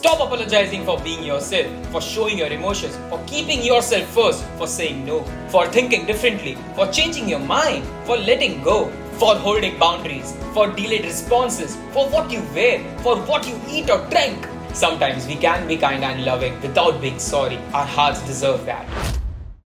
Stop apologizing for being yourself, for showing your emotions, for keeping yourself first, for saying no, for thinking differently, for changing your mind, for letting go, for holding boundaries, for delayed responses, for what you wear, for what you eat or drink. Sometimes we can be kind and loving without being sorry. Our hearts deserve that.